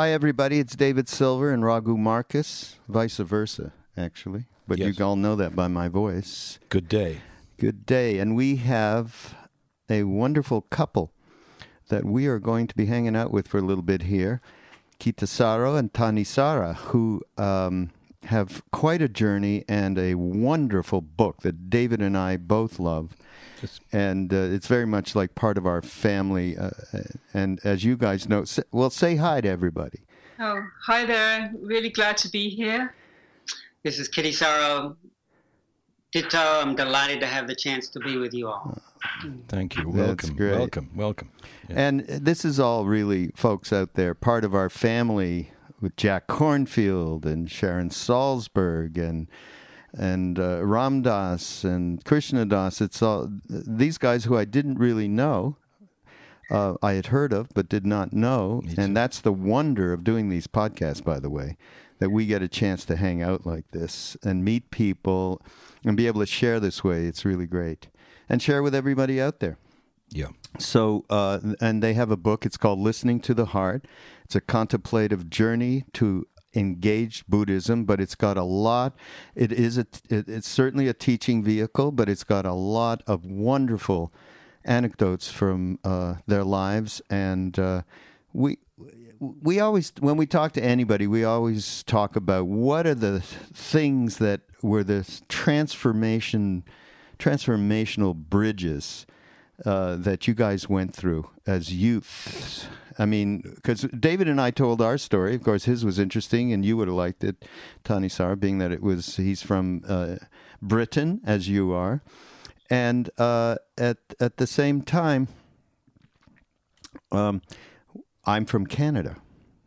Hi, everybody. It's David Silver and Raghu Markus, vice versa, actually. But Yes. you all know that by my voice. Good day. Good day. And we have a wonderful couple that we are going to be hanging out with for a little bit here Kittisaro and Thanissara, who um, have quite a journey and a wonderful book that David and I both love. Just- and uh, it's very much like part of our family. Uh, and as you guys know, s well, say hi to everybody. Oh, hi there. Really glad to be here. This is Kittisaro. Ditto, I'm delighted to have the chance to be with you all. Thank you. Welcome. great. Welcome. Welcome. Yeah. And this is all really, folks out there, part of our family with Jack Kornfield and Sharon Salzberg and and uh, Ram Dass and Krishna Das. It's all these guys who I didn't really know. Uh, I had heard of, but did not know, and that's the wonder of doing these podcasts. By the way, that we get a chance to hang out like this and meet people and be able to share this way. It's really great, and share with everybody out there. yeah. So, uh, and they have a book. It's called Listening to the Heart. It's a contemplative journey to engaged Buddhism, but it's got a lot. It is a. It, it's certainly a teaching vehicle, but it's got a lot of wonderful anecdotes from uh, their lives, and uh, we. We always, when we talk to anybody, we always talk about what are the things that were the transformation, transformational bridges uh, that you guys went through as youths. I mean, because David and I told our story. Of course, his was interesting, and you would have liked it, Thanissara, being that it was he's from uh, Britain, as you are, and uh, at at the same time, um, I'm from Canada,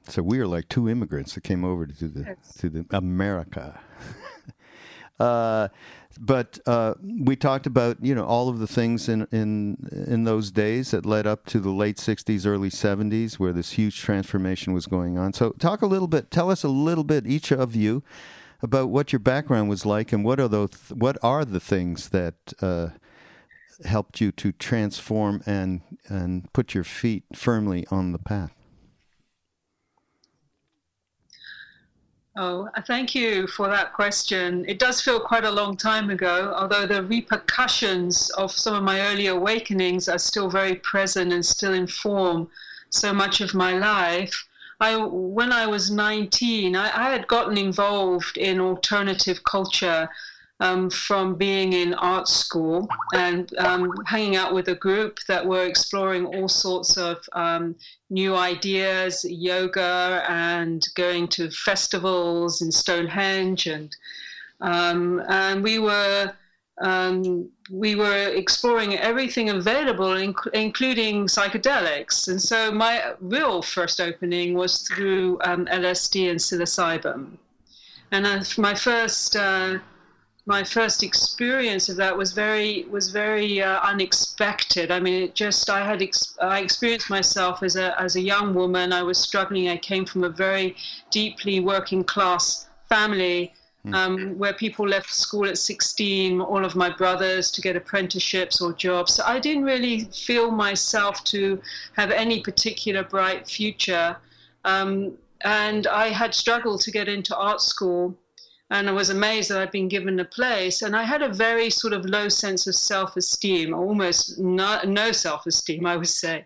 so we are like two immigrants that came over to the to the America. Uh, but uh, we talked about you know all of the things in in in those days that led up to the late '60s, early '70s, where this huge transformation was going on. So, talk a little bit. Tell us a little bit, each of you, about what your background was like, and what are those what are the things that uh, helped you to transform and and put your feet firmly on the path. Oh, uh, thank you for that question. It does feel quite a long time ago, although the repercussions of some of my early awakenings are still very present and still inform so much of my life. I, when I was 19, I, I had gotten involved in alternative culture um, from being in art school and um, hanging out with a group that were exploring all sorts of um, new ideas, yoga, and going to festivals in Stonehenge, and um, and we were um, we were exploring everything available, inc- including psychedelics. And so my real first opening was through um, LSD and psilocybin. And my first uh, my first experience of that was very was very uh, unexpected. I mean, it just I had ex- I experienced myself as a as a young woman. I was struggling. I came from a very deeply working class family. Um, where people left school at 16, all of my brothers to get apprenticeships or jobs. So I didn't really feel myself to have any particular bright future. Um, and I had struggled to get into art school. And I was amazed that I'd been given a place. And I had a very sort of low sense of self esteem, almost not, no self esteem, I would say.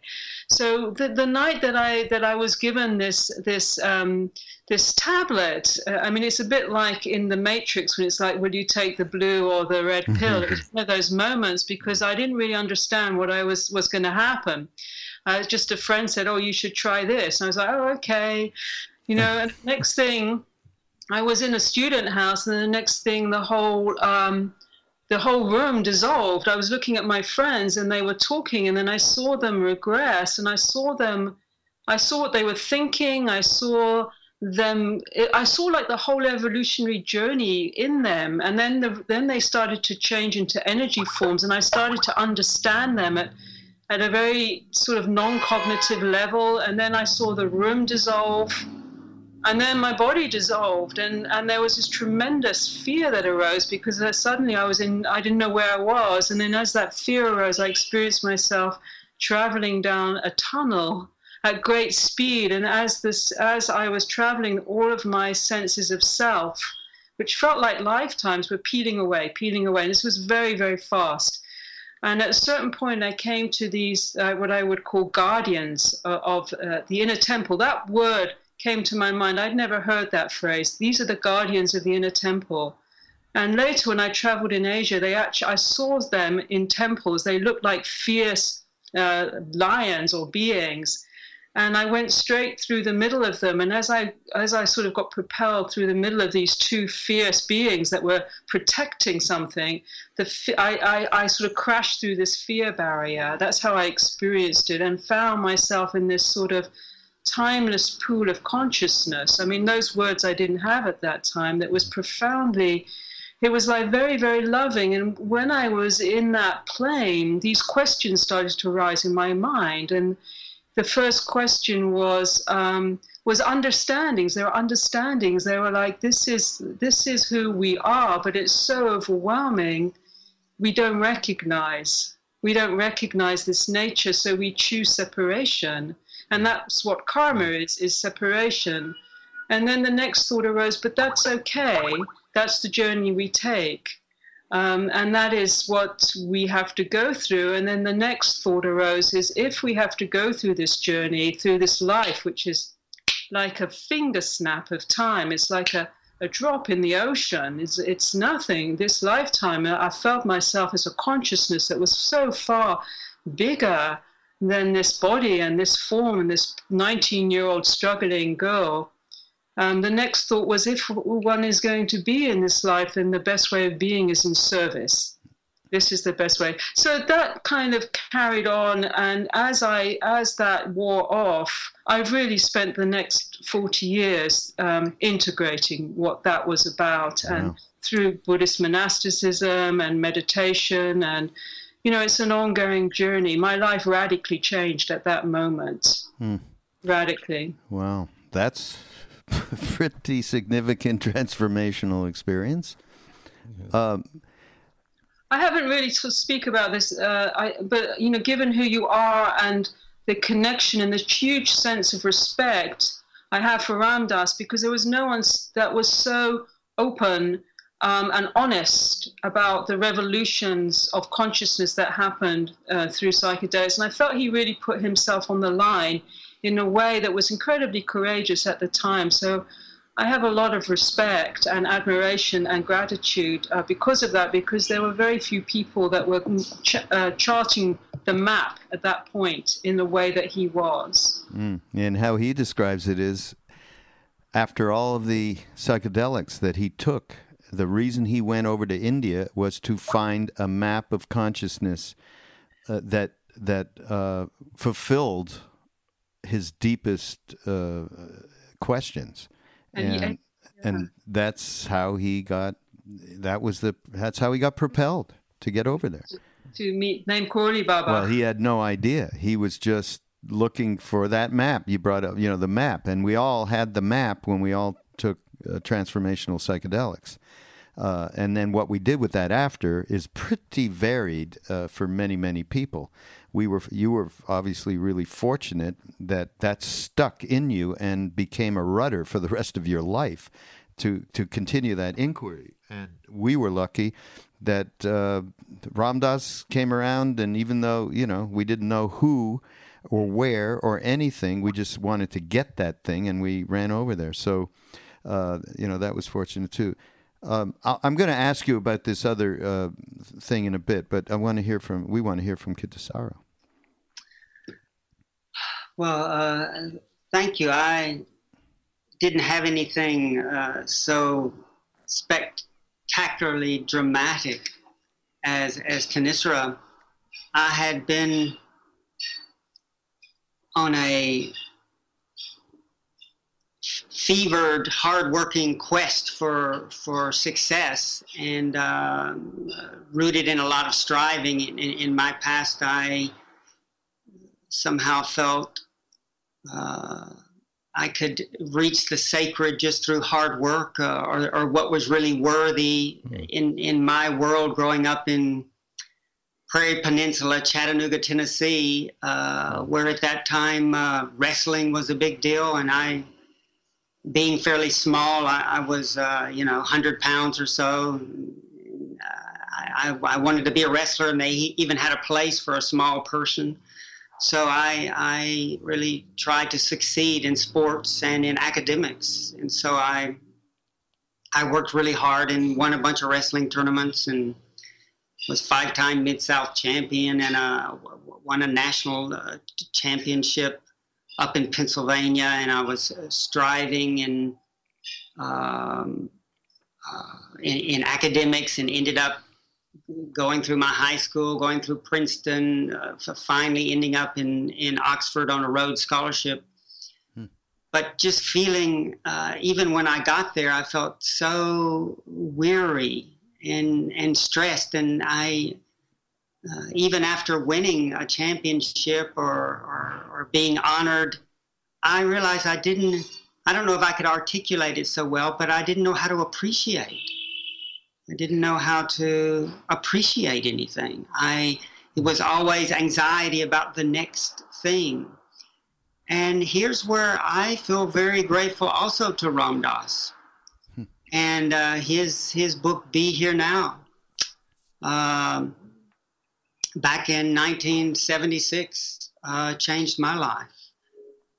So the, the night that I that I was given this this um, this tablet, uh, I mean, it's a bit like in the Matrix when it's like, will you take the blue or the red pill? it's one of those moments because I didn't really understand what I was was going to happen. Uh, just a friend said, "Oh, you should try this," and I was like, "Oh, okay," you know. and next thing I was in a student house, and the next thing, the whole um, the whole room dissolved. I was looking at my friends, and they were talking, and then I saw them regress, and I saw them. I saw what they were thinking. I saw them. I saw like the whole evolutionary journey in them, and then the, then they started to change into energy forms, and I started to understand them at at a very sort of non-cognitive level, and then I saw the room dissolve and then my body dissolved and, and there was this tremendous fear that arose because suddenly i was in i didn't know where i was. And then as that fear arose i experienced myself traveling down a tunnel at great speed. And as this as i was traveling all of my senses of self which felt like lifetimes were peeling away peeling away. And this was very very fast. And at a certain point, I came to these, uh, what I would call guardians uh, of uh, the inner temple. That word came to my mind. I'd never heard that phrase. These are the guardians of the inner temple. And later, when I traveled in Asia, they actually I saw them in temples. They looked like fierce uh, lions or beings, and I went straight through the middle of them. And as I as I sort of got propelled through the middle of these two fierce beings that were protecting something, the I, I, I sort of crashed through this fear barrier. That's how I experienced it, and found myself in this sort of timeless pool of consciousness. I mean, those words I didn't have at that time, that was profoundly, it was like very, very loving. And when I was in that plane, these questions started to arise in my mind. And the first question was, um, was understandings. There were understandings. They were like, this is this is who we are, but it's so overwhelming. We don't recognize. We don't recognize this nature, so we choose separation and that's what karma is is separation. And then the next thought arose but that's okay. That's the journey we take. Um, and that is what we have to go through. And then the next thought arose is if we have to go through this journey through this life which is like a finger snap of time it's like a, a drop in the ocean it's, it's nothing. This lifetime i felt myself as a consciousness that was so far bigger than this body and this form and this 19 year old struggling girl. Um, the next thought was if one is going to be in this life, then the best way of being is in service. This is the best way. So that kind of carried on, and as I as that wore off, I really spent the next forty years um, integrating what that was about, wow. and through Buddhist monasticism and meditation and you know, it's an ongoing journey. My life radically changed at that moment. Hmm. Radically. Wow. That's pretty significant transformational experience. Um, I haven't really to speak about this, uh, I, but you know, given who you are and the connection and the huge sense of respect I have for Ram Dass, because there was no one that was so open um, and honest about the revolutions of consciousness that happened uh, through psychedelics. And I felt he really put himself on the line in a way that was incredibly courageous at the time. So I have a lot of respect and admiration and gratitude uh, because of that, because there were very few people that were ch- uh, charting the map at that point in the way that he was. Mm. And how he describes it is after all of the psychedelics that he took the reason he went over to India was to find a map of consciousness uh, that that uh, fulfilled his deepest uh, questions, and and, and that's how he got. That was the. That's how he got propelled to get over there. To meet Neem Karoli Baba. Well, he had no idea. He was just looking for that map. You brought up, you know, the map, and we all had the map when we all uh, transformational psychedelics. Uh, and then what we did with that after is pretty varied uh, for many, many people. We were, you were obviously really fortunate that that stuck in you and became a rudder for the rest of your life to to continue that inquiry. And we were lucky that uh, Ram Dass came around, and even though you know we didn't know who or where or anything, we just wanted to get that thing, and we ran over there. So uh, you know that was fortunate too. Um, I- I'm going to ask you about this other uh, thing in a bit, but I want to hear from we want to hear from Kittisaro. Well, uh, thank you. I didn't have anything uh, so spectacularly dramatic as as Thanissara. I had been on a fevered, hardworking quest for for success, and uh, rooted in a lot of striving. In, in my past, I somehow felt uh, I could reach the sacred just through hard work, uh, or, or what was really worthy in in my world growing up in Prairie Peninsula, Chattanooga, Tennessee, uh, where at that time uh, wrestling was a big deal, and I, being fairly small, I, I was uh, you know 100 pounds or so. I, I, I wanted to be a wrestler, and they even had a place for a small person. So I, I really tried to succeed in sports and in academics, and so I, I worked really hard and won a bunch of wrestling tournaments and was five-time Mid South champion and uh, won a national uh, championship up in Pennsylvania. And I was striving in, um, uh, in in academics and ended up going through my high school, going through Princeton, uh, finally ending up in in Oxford on a Rhodes Scholarship. But just feeling, uh, even when I got there, I felt so weary and and stressed and i uh, even after winning a championship or, or, or being honored i realized i didn't i don't know if i could articulate it so well but i didn't know how to appreciate. I didn't know how to appreciate anything. I it was always anxiety about the next thing. And here's where i feel very grateful also to ram dass. And uh, his his book "Be Here Now." Um, back in 1976, uh, changed my life.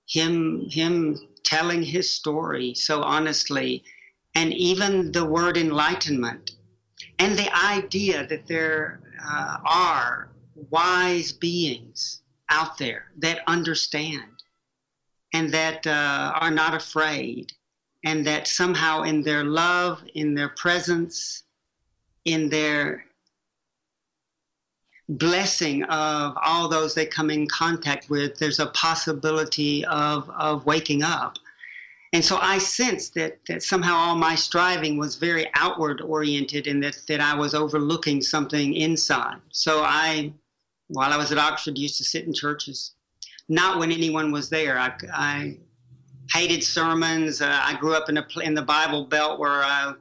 Him him telling his story so honestly, and even the word enlightenment, and the idea that there uh, are wise beings out there that understand and that uh, are not afraid and that somehow in their love, in their presence, in their blessing of all those they come in contact with, there's a possibility of, of waking up. And so I sensed that, that somehow all my striving was very outward oriented and that, that I was overlooking something inside. So I, while I was at Oxford, used to sit in churches. Not when anyone was there. I, I hated sermons. Uh, I grew up in, a, in the Bible Belt where uh,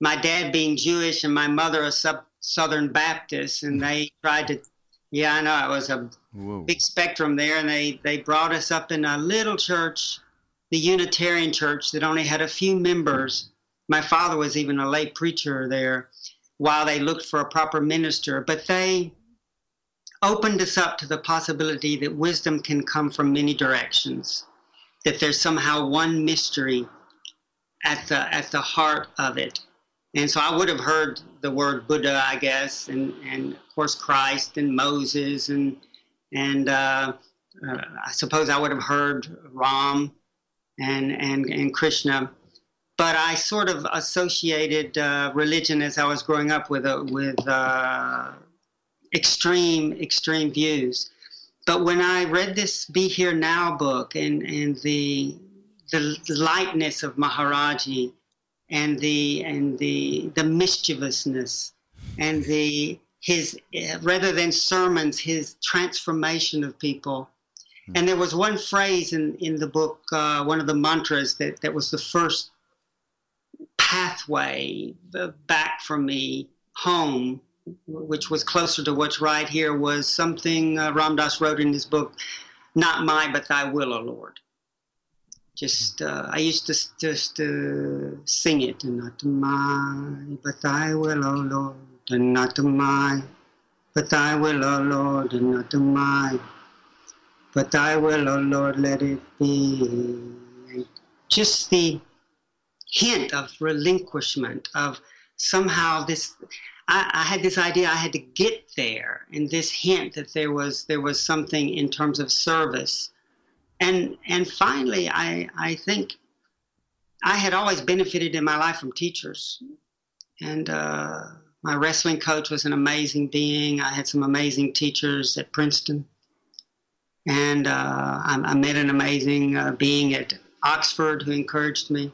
my dad being Jewish and my mother a sub, Southern Baptist, and they tried to. Yeah, I know it was a Whoa. big spectrum there, and they they brought us up in a little church, the Unitarian Church that only had a few members. My father was even a lay preacher there, while they looked for a proper minister. But they opened us up to the possibility that wisdom can come from many directions that there's somehow one mystery at the at the heart of it. And so I would have heard the word Buddha, I guess, and, and of course Christ and Moses and and uh, uh, I suppose I would have heard Ram and and and Krishna, but I sort of associated uh, religion as I was growing up with a, with uh, extreme extreme views. But when I read this Be Here Now book and, and the, the lightness of Maharaji and the, and the, the mischievousness and the, his, rather than sermons, his transformation of people. And there was one phrase in, in the book, uh, one of the mantras that, that was the first pathway back for me home which was closer to what's right here, was something uh, Ram Dass wrote in his book, Not my, but thy will, O Lord. Just uh, I used to just uh, sing it, not mine, but Thy will, O Lord, and not mine, but Thy will, O Lord, and not mine, but Thy will, O Lord, let it be. Just the hint of relinquishment of somehow this I, I, had this idea I had to get there, and this hint that there was there was something in terms of service, and and finally, I I think I had always benefited in my life from teachers, and uh, my wrestling coach was an amazing being. I had some amazing teachers at Princeton, and uh, I, I, met an amazing uh, being at Oxford who encouraged me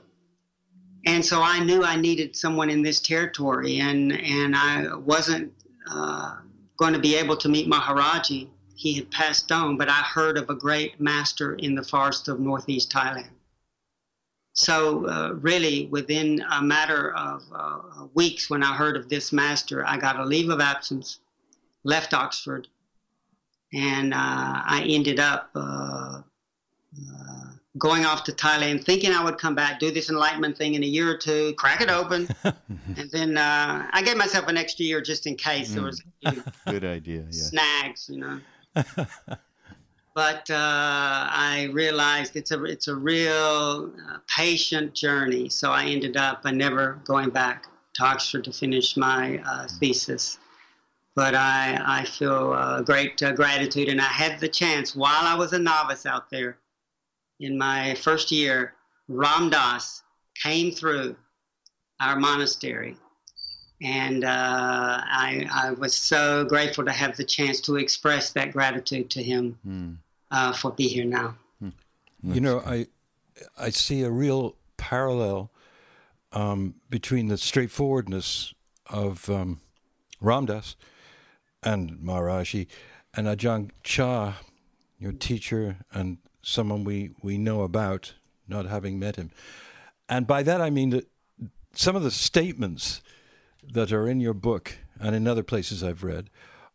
and so I knew I needed someone in this territory, and and I wasn't uh, going to be able to meet Maharaji. He had passed on, but I heard of a great master in the forest of northeast Thailand. So uh, really, within a matter of uh, weeks, when I heard of this master, I got a leave of absence, left Oxford, and uh, I ended up uh, uh, going off to Thailand, thinking I would come back, do this enlightenment thing in a year or two, crack it open, and then uh, I gave myself an extra year just in case there was good idea, yeah. snags, you know. But uh, I realized it's a it's a real uh, patient journey. So I ended up I never going back to Oxford to finish my uh, thesis. But I I feel uh, great uh, gratitude, and I had the chance while I was a novice out there in my first year, Ram Dass came through our monastery. And uh, I, I, was so grateful to have the chance to express that gratitude to him mm. uh, for be here now. Mm. You know, I I see a real parallel um, between the straightforwardness of um, Ram Dass and Maharaji and Ajahn Chah, your teacher and someone we, we know about, not having met him. And by that I mean that some of the statements that are in your book and in other places I've read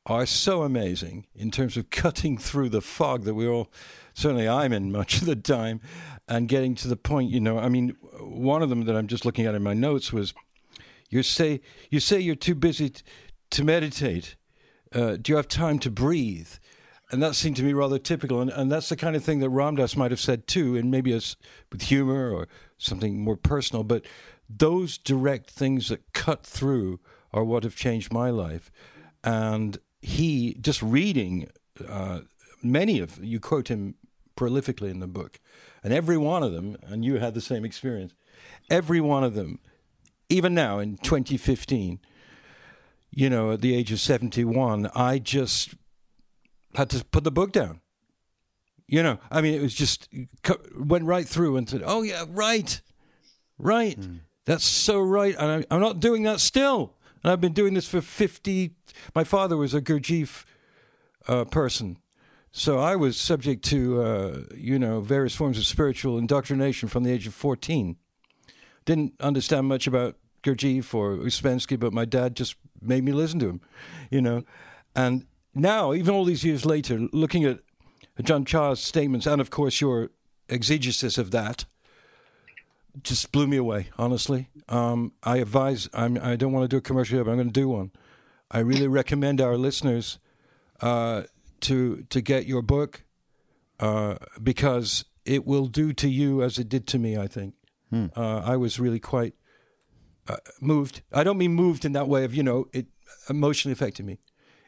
are so amazing in terms of cutting through the fog that we all, certainly I'm in much of the time, and getting to the point. You know, I mean, one of them that I'm just looking at in my notes was, you say you say you're too busy t- to meditate. Uh, do you have time to breathe? and that seemed to me rather typical. And, and that's the kind of thing that Ram Dass might have said too, and maybe as with humor or something more personal. But those direct things that cut through are what have changed my life. And he, just reading uh, many of, you quote him prolifically in the book, and every one of them, and you had the same experience, every one of them, even now in 2015, you know, at the age of 71, I just had to put the book down. You know, I mean, it was just went right through and said, "Oh yeah, right, right. Mm. That's so right." And I, am not doing that still. And I've been doing this for fifty. My father was a Gurdjieff uh, person, so I was subject to uh, you know various forms of spiritual indoctrination from the age of fourteen. Didn't understand much about Gurdjieff or Ouspensky, but my dad just made me listen to him, you know, and now, even all these years later, looking at Ajahn Chah's statements and, of course, your exegesis of that, just blew me away. Honestly, um, I advise. I'm, I do not want to do a commercial here, but I'm going to do one. I really recommend our listeners uh, to to get your book uh, because it will do to you as it did to me. I think hmm. uh, I was really quite uh, moved. I don't mean moved in that way of you know it emotionally affected me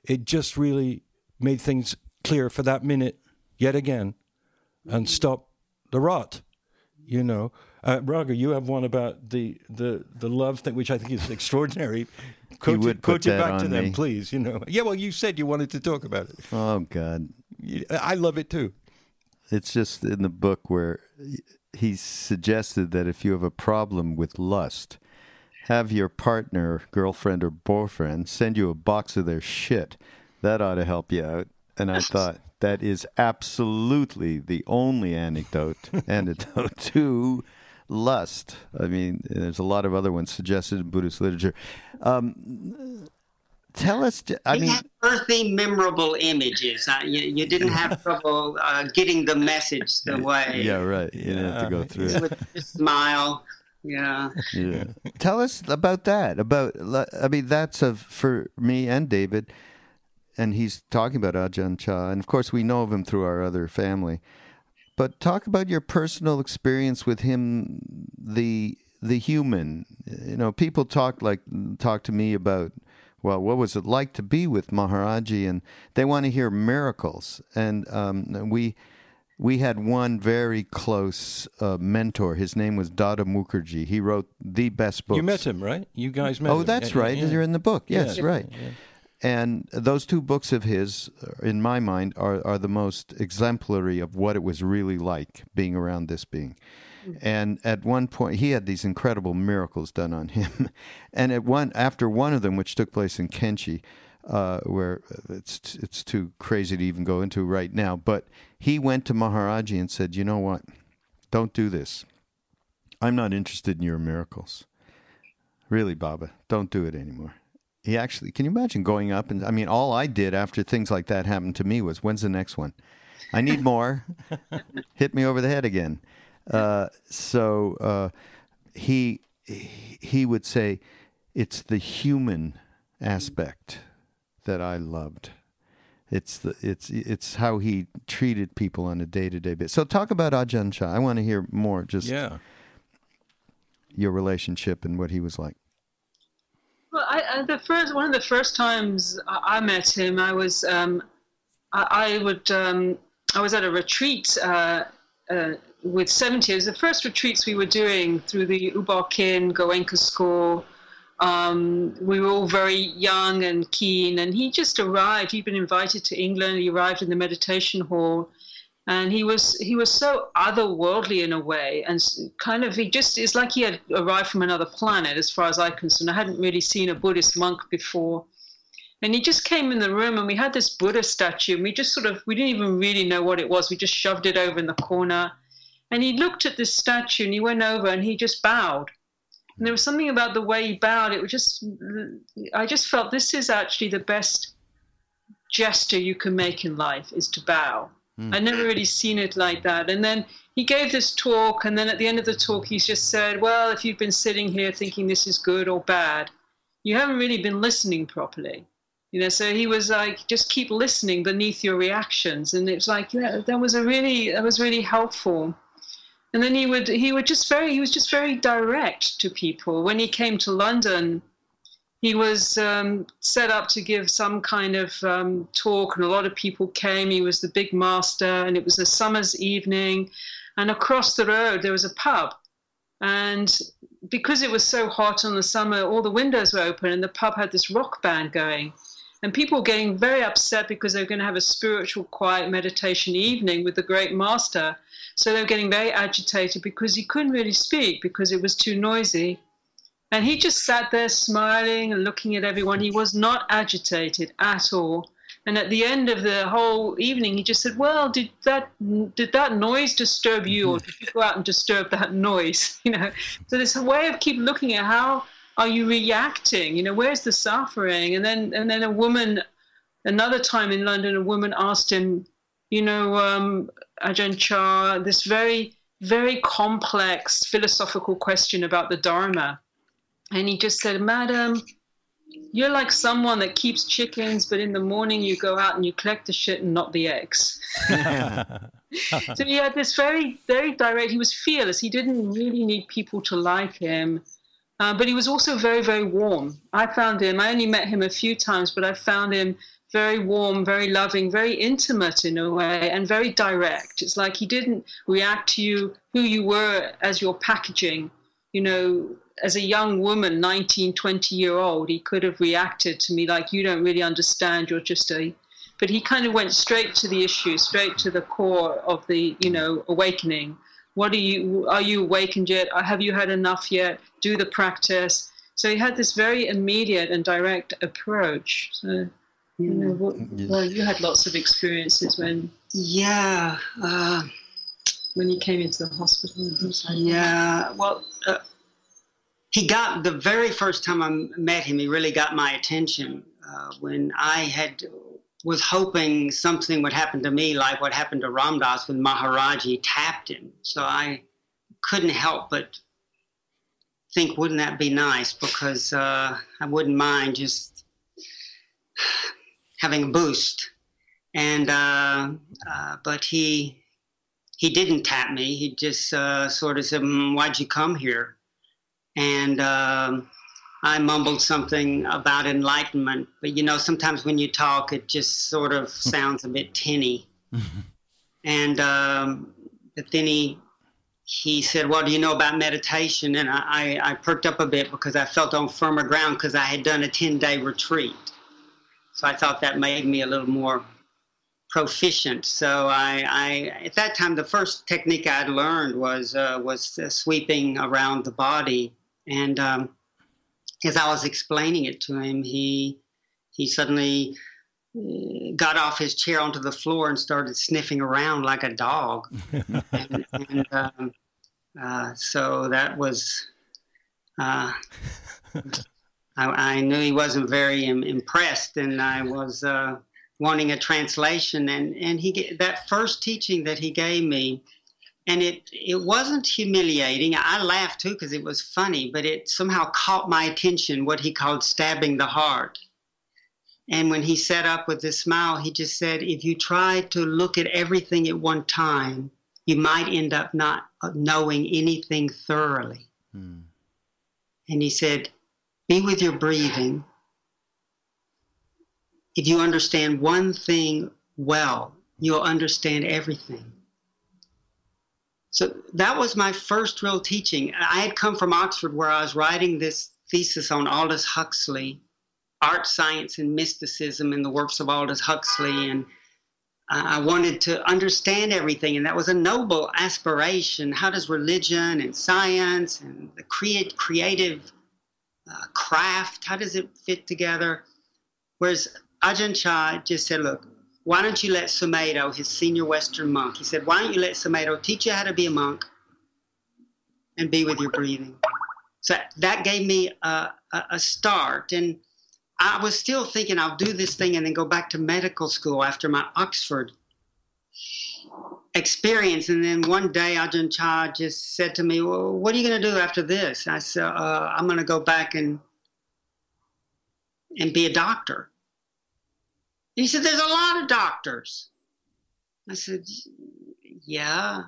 it just really made things clear for that minute yet again and stop the rot, you know. Uh, Raghu, you have one about the, the, the love thing, which I think is extraordinary. quote you would quote it back to me. them, please. You know, yeah. Well, you said you wanted to talk about it. Oh God, I love it too. It's just in the book where he suggested that if you have a problem with lust, have your partner, girlfriend, or boyfriend send you a box of their shit. That ought to help you out. And I thought that is absolutely the only anecdote antidote to lust. I mean, there's a lot of other ones suggested in Buddhist literature. Um, tell us. I he mean, had earthy, memorable images. Uh, you, you didn't have trouble uh, getting the message the way. yeah, right. You didn't have to go through He it. just smile. Yeah. Yeah. Tell us about that. About I mean, that's of for me and David, and he's talking about Ajahn Chah, and of course we know of him through our other family. But talk about your personal experience with him, the the human. You know, people talk like talk to me about. Well, what was it like to be with Maharaji? And they want to hear miracles. And um, we we had one very close uh, mentor. His name was Dada Mukherjee. He wrote the best books. You met him, right? You guys met Oh, him. that's yeah, right. yeah. You're in the book. Yes, Yeah. right. And those two books of his, uh, in my mind, are, are the most exemplary of what it was really like being around this being. And at one point, he had these incredible miracles done on him. and at one, after one of them, which took place in Kainchi, uh, where it's it's too crazy to even go into right now, but he went to Maharaji and said, "You know what? Don't do this. I'm not interested in your miracles. Really, Baba, don't do it anymore." He actually, can you imagine going up and I mean, all I did after things like that happened to me was, "When's the next one? I need more. Hit me over the head again." Uh, so uh, he he would say, "It's the human aspect that I loved." It's the it's it's how he treated people on a day to day basis. So talk about Ajahn Chah. I want to hear more. Just Yeah. your relationship and what he was like. I, I, the first one of the first times I, met him, I was um, I, would um, I was at a retreat uh, uh, with 70. It was the first retreats we were doing through the U Ba Khin Goenka School. Um, we were all very young and keen, and he just arrived. He'd been invited to England. He arrived in the meditation hall, and he was he was so otherworldly in a way, and kind of he just it's like he had arrived from another planet, as far as i'm concerned. I hadn't really seen a Buddhist monk before, and he just came in the room, and we had this Buddha statue, and we just sort of we didn't even really know what it was. We just shoved it over in the corner, and he looked at this statue, and he went over, and he just bowed. And there was something about the way he bowed. It was just, I just felt this is actually the best gesture you can make in life is to bow. Hmm. I never really seen it like that. And then he gave this talk, and then at the end of the talk, he just said, Well, if you've been sitting here thinking this is good or bad, you haven't really been listening properly. You know, so he was like, just keep listening beneath your reactions. And it's like, yeah, that was a really, that was really helpful. And then he would, he would just very, he was just very direct to people. When he came to London, he was um, set up to give some kind of um, talk, and a lot of people came. He was the big master, and it was a summer's evening. And across the road, there was a pub. And because it was so hot in the summer, all the windows were open, and the pub had this rock band going. And people were getting very upset because they were going to have a spiritual, quiet meditation evening with the great master. So they were getting very agitated because he couldn't really speak because it was too noisy. And he just sat there smiling and looking at everyone. He was not agitated at all. And at the end of the whole evening, he just said, "Well, did that did that noise disturb you, or did you go out and disturb that noise?" You know. So this way of keep looking at how are you reacting? You know, where's the suffering? And then and then a woman, another time in London, a woman asked him, you know, um, Ajahn Chah, this very very complex philosophical question about the Dharma. And he just said, Madam, you're like someone that keeps chickens, but in the morning you go out and you collect the shit and not the eggs. so he had this very, very direct, he was fearless. He didn't really need people to like him. Uh, but he was also very, very warm. I found him, I only met him a few times, but I found him very warm, very loving, very intimate in a way, and very direct. It's like he didn't react to you, who you were as your packaging. You know, as a young woman, 19, 20 year old, he could have reacted to me like, you don't really understand, you're just a. But he kind of went straight to the issue, straight to the core of the, you know, awakening. What are you, are you awakened yet? Have you had enough yet? Do the practice. So he had this very immediate and direct approach. So, you know, what, well, you had lots of experiences when Yeah. Uh, when you came into the hospital and things like yeah. Well, uh, he got the very first time I met him, he really got my attention. uh, when I had was hoping something would happen to me like what happened to Ram Dass when Maharaji tapped him. So I couldn't help but think, wouldn't that be nice? Because uh, I wouldn't mind just having a boost. And uh, uh, but he he didn't tap me. He just uh, sort of said, mm, "Why'd you come here?" And um, I mumbled something about enlightenment. But you know, sometimes when you talk, it just sort of sounds a bit tinny. and um, but then he he said, "Well, do you know about meditation?" And I, I, I perked up a bit because I felt on firmer ground because I had done a ten day retreat. So I thought that made me a little more proficient. So I, I at that time, the first technique I'd learned was uh, was uh, sweeping around the body. And um, as I was explaining it to him, he he suddenly uh, got off his chair onto the floor and started sniffing around like a dog. and, and um, uh, so that was, uh, I, I, knew he wasn't very Im- impressed, and I was uh, wanting a translation. And, and he that first teaching that he gave me, and it it wasn't humiliating. I laughed too because it was funny, but it somehow caught my attention. What he called stabbing the heart and when he sat up with this smile, he just said, if you try to look at everything at one time, you might end up not knowing anything thoroughly. Hmm. And he said, be with your breathing. If you understand one thing well, you'll understand everything. So that was my first real teaching. I had come from Oxford where I was writing this thesis on Aldous Huxley art, science, and mysticism in the works of Aldous Huxley. And I wanted to understand everything, and that was a noble aspiration. How does religion and science and the create, creative uh, craft, how does it fit together? Whereas Ajahn Chah just said, look, why don't you let Sumedho, his senior Western monk, he said, why don't you let Sumedho teach you how to be a monk and be with your breathing? So that gave me a, a, a start. And I was still thinking I'll do this thing and then go back to medical school after my Oxford experience. And then one day Ajahn Chah just said to me, well, what are you going to do after this? I said, uh, I'm going to go back and, and be a doctor. He said, there's a lot of doctors. I said, yeah.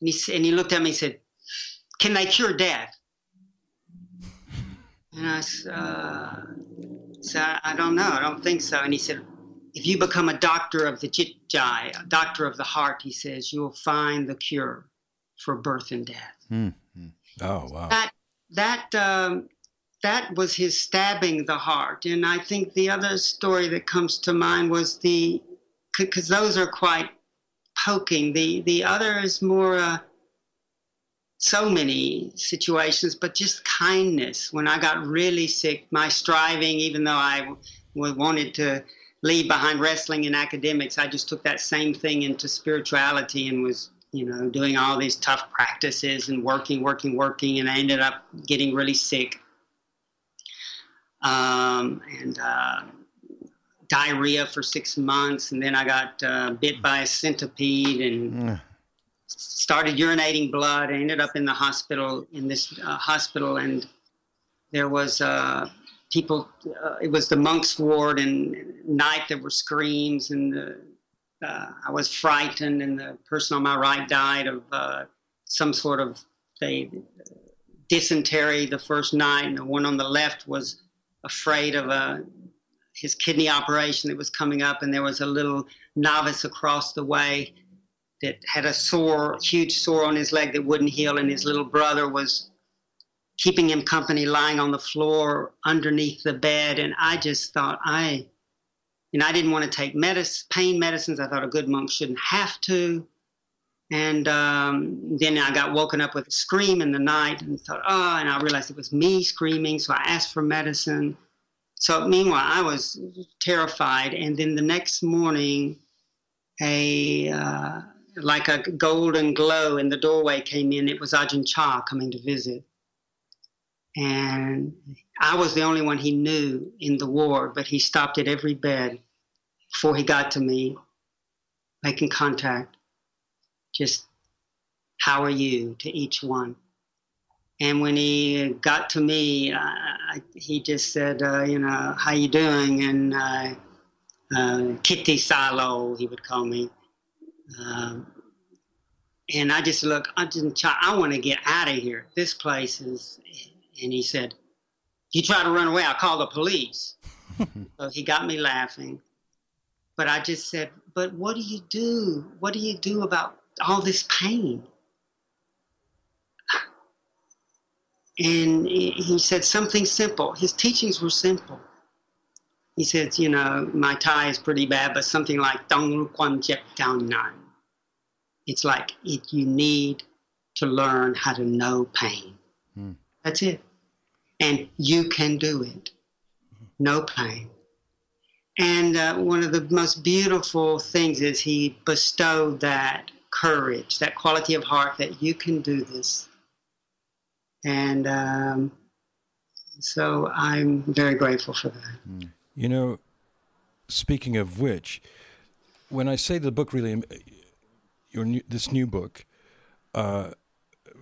And he, and he looked at me and said, can they cure death? And I said, uh, so I don't know. I don't think so. And he said, if you become a doctor of the chit jai, a doctor of the heart, he says, you will find the cure for birth and death. Mm-hmm. Oh, wow. That, that, um, that was his stabbing the heart. And I think the other story that comes to mind was the, because those are quite poking. The, the other is more, uh, so many situations, but just kindness. When I got really sick, my striving, even though I wanted to leave behind wrestling and academics, I just took that same thing into spirituality and was, you know, doing all these tough practices and working, working, working, and I ended up getting really sick. Um, and uh, diarrhea for six months, and then I got uh, bit by a centipede and started urinating blood. I ended up in the hospital in this uh, hospital, and there was uh, people. Uh, it was the monks' ward, and night there were screams, and the, uh, I was frightened, and the person on my right died of uh, some sort of they dysentery the first night, and the one on the left was afraid of a uh, his kidney operation that was coming up, and there was a little novice across the way that had a sore, huge sore on his leg that wouldn't heal, and his little brother was keeping him company lying on the floor underneath the bed. And I just thought, I, and I didn't want to take medicine, pain medicines. I thought a good monk shouldn't have to. And um, then I got woken up with a scream in the night and thought, oh, and I realized it was me screaming. So I asked for medicine. So meanwhile, I was terrified. And then the next morning, a uh, like a golden glow in the doorway came in. It was Ajahn Chah coming to visit. And I was the only one he knew in the ward, but he stopped at every bed before he got to me, making contact. Just, how are you to each one? And when he got to me, uh, he just said, uh, you know, how you doing? And uh, uh Kitty Silo, he would call me. Um, and I just look, I didn't try, I want to get out of here. This place is, and he said, you try to run away, I'll call the police. so he got me laughing. But I just said, but what do you do? What do you do about all this pain? And he said something simple. His teachings were simple. He said, you know, my Thai is pretty bad, but something like Dong Kwan Jep Nan. It's like it, you need to learn how to know pain. Hmm. That's it. And you can do it. No pain. And uh, one of the most beautiful things is he bestowed that courage, that quality of heart that you can do this and um, so I'm very grateful for that. Hmm. You know, speaking of which, when I say the book really, your new, this new book uh,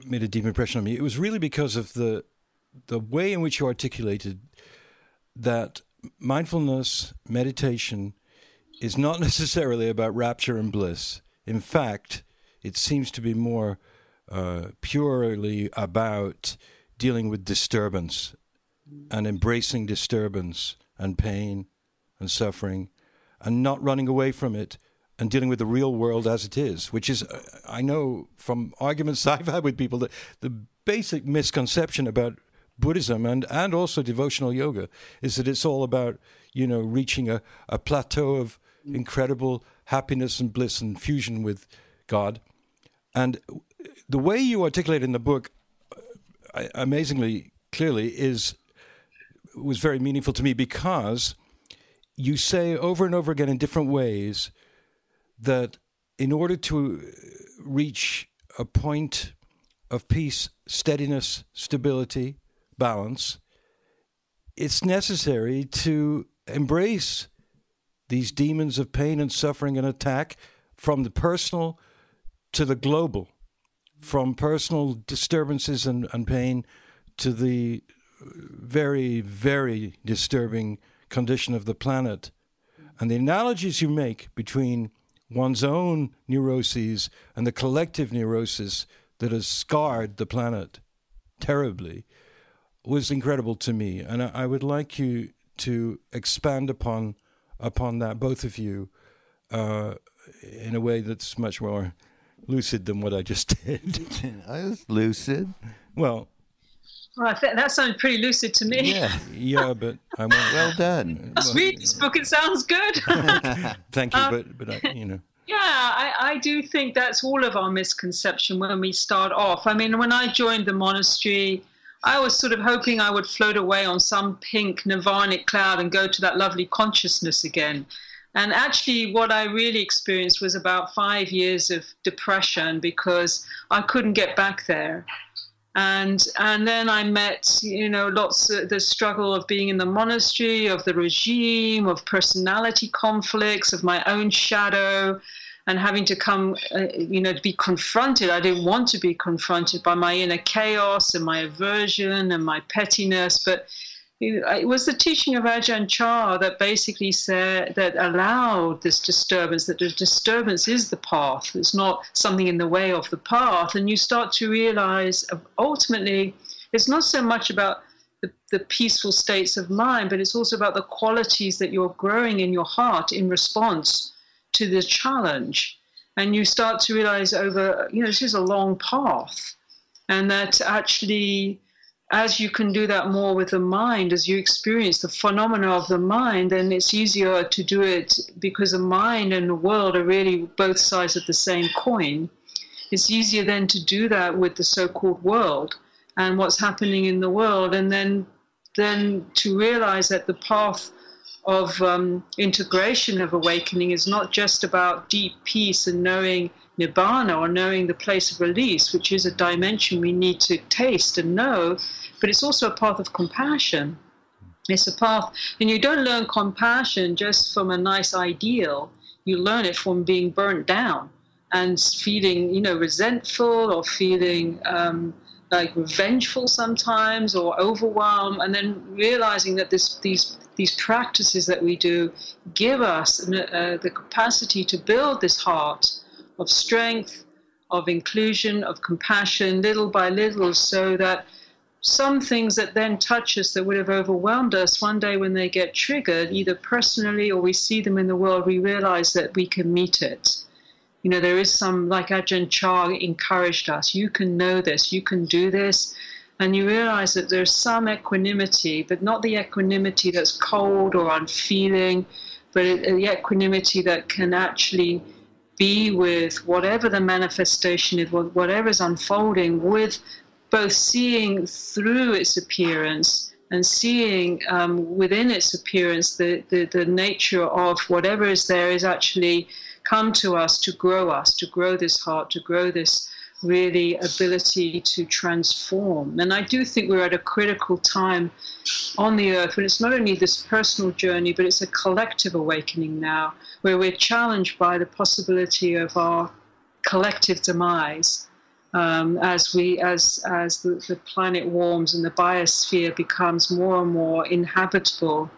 made a deep impression on me, it was really because of the the way in which you articulated that mindfulness meditation is not necessarily about rapture and bliss. In fact, it seems to be more uh, purely about dealing with disturbance and embracing disturbance and pain and suffering and not running away from it and dealing with the real world as it is, which is, uh, I know from arguments I've had with people that the basic misconception about Buddhism and, and also devotional yoga is that it's all about, you know, reaching a, a plateau of incredible happiness and bliss and fusion with God. And the way you articulate in the book, uh, amazingly clearly, is was very meaningful to me because you say over and over again in different ways that in order to reach a point of peace, steadiness, stability, balance, it's necessary to embrace these demons of pain and suffering and attack from the personal to the global from personal disturbances and, and pain to the very, very disturbing condition of the planet. And the analogies you make between one's own neuroses and the collective neurosis that has scarred the planet terribly was incredible to me. And I, I would like you to expand upon upon that, both of you, uh, in a way that's much more lucid than what I just did. I was lucid. Well, well, I think that sounded pretty lucid to me. Yeah, yeah, but I went well done. Let's read this book. It sounds good. Thank you, um, but but I, you know. Yeah, I, I do think that's all of our misconception when we start off. I mean, when I joined the monastery, I was sort of hoping I would float away on some pink nirvanic cloud and go to that lovely consciousness again. And actually, what I really experienced was about five years of depression because I couldn't get back there. And, and then I met, you know, lots of the struggle of being in the monastery, of the regime, of personality conflicts, of my own shadow, and having to come, uh, you know, to be confronted. I didn't want to be confronted by my inner chaos and my aversion and my pettiness, but it was the teaching of Ajahn Chah that basically said that allowed this disturbance, that the disturbance is the path. It's not something in the way of the path. And you start to realize ultimately it's not so much about the, the peaceful states of mind, but it's also about the qualities that you're growing in your heart in response to the challenge. And you start to realize over, you know, this is a long path. And that actually as you can do that more with the mind, as you experience the phenomena of the mind, then it's easier to do it because the mind and the world are really both sides of the same coin. It's easier then to do that with the so called world and what's happening in the world, and then then to realize that the path of um, integration of awakening is not just about deep peace and knowing nibbana or knowing the place of release, which is a dimension we need to taste and know, but it's also a path of compassion. It's a path, and you don't learn compassion just from a nice ideal. You learn it from being burnt down and feeling, you know, resentful or feeling um, like revengeful sometimes or overwhelmed, and then realizing that this, these these practices that we do give us uh, the capacity to build this heart of strength, of inclusion, of compassion, little by little, so that some things that then touch us that would have overwhelmed us, one day when they get triggered, either personally or we see them in the world, we realize that we can meet it. You know, there is some, like Ajahn Chah encouraged us, you can know this, you can do this. And you realize that there's some equanimity, but not the equanimity that's cold or unfeeling, but the equanimity that can actually be with whatever the manifestation is, whatever is unfolding, with both seeing through its appearance and seeing um, within its appearance the, the, the nature of whatever is there is actually come to us to grow us, to grow this heart, to grow this really ability to transform. And I do think we're at a critical time on the earth when it's not only this personal journey, but it's a collective awakening now, where we're challenged by the possibility of our collective demise. Um, as we as as the, the planet warms and the biosphere becomes more and more inhabitable,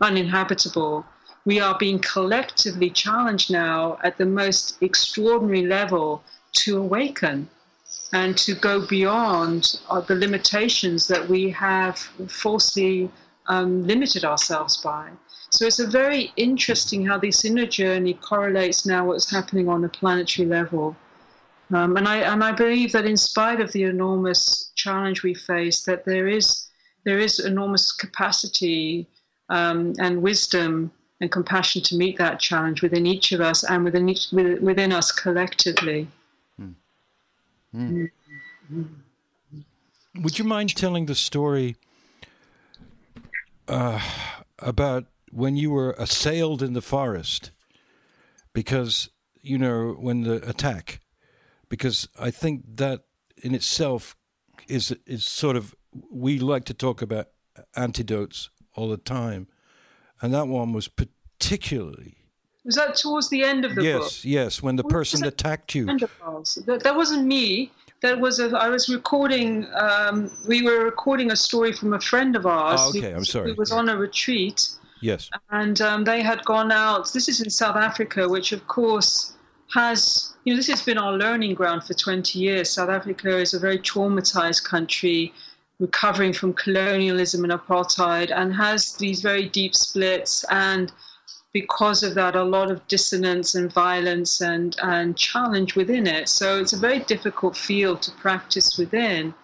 uninhabitable, we are being collectively challenged now at the most extraordinary level to awaken and to go beyond uh, the limitations that we have falsely um, limited ourselves by. So it's a very interesting how this inner journey correlates now what's happening on a planetary level. Um, and I and I believe that in spite of the enormous challenge we face, that there is there is enormous capacity um, and wisdom and compassion to meet that challenge within each of us and within each, within us collectively. Mm. Would you mind telling the story uh, about when you were assailed in the forest? Because, you know, when the attack, because I think that in itself is, is sort of, we like to talk about antidotes all the time. And that one was particularly was that towards the end of the yes, book? Yes, yes, when the person attacked you. That, that wasn't me. That was a, I was recording. Um, we were recording a story from a friend of ours. Oh, okay, who, I'm sorry. Who was on a retreat. Yes. And um, they had gone out. This is in South Africa, which of course has you know this has been our learning ground for 20 years. South Africa is a very traumatized country recovering from colonialism and apartheid and has these very deep splits and because of that, a lot of dissonance and violence and, and challenge within it. So it's a very difficult field to practice within.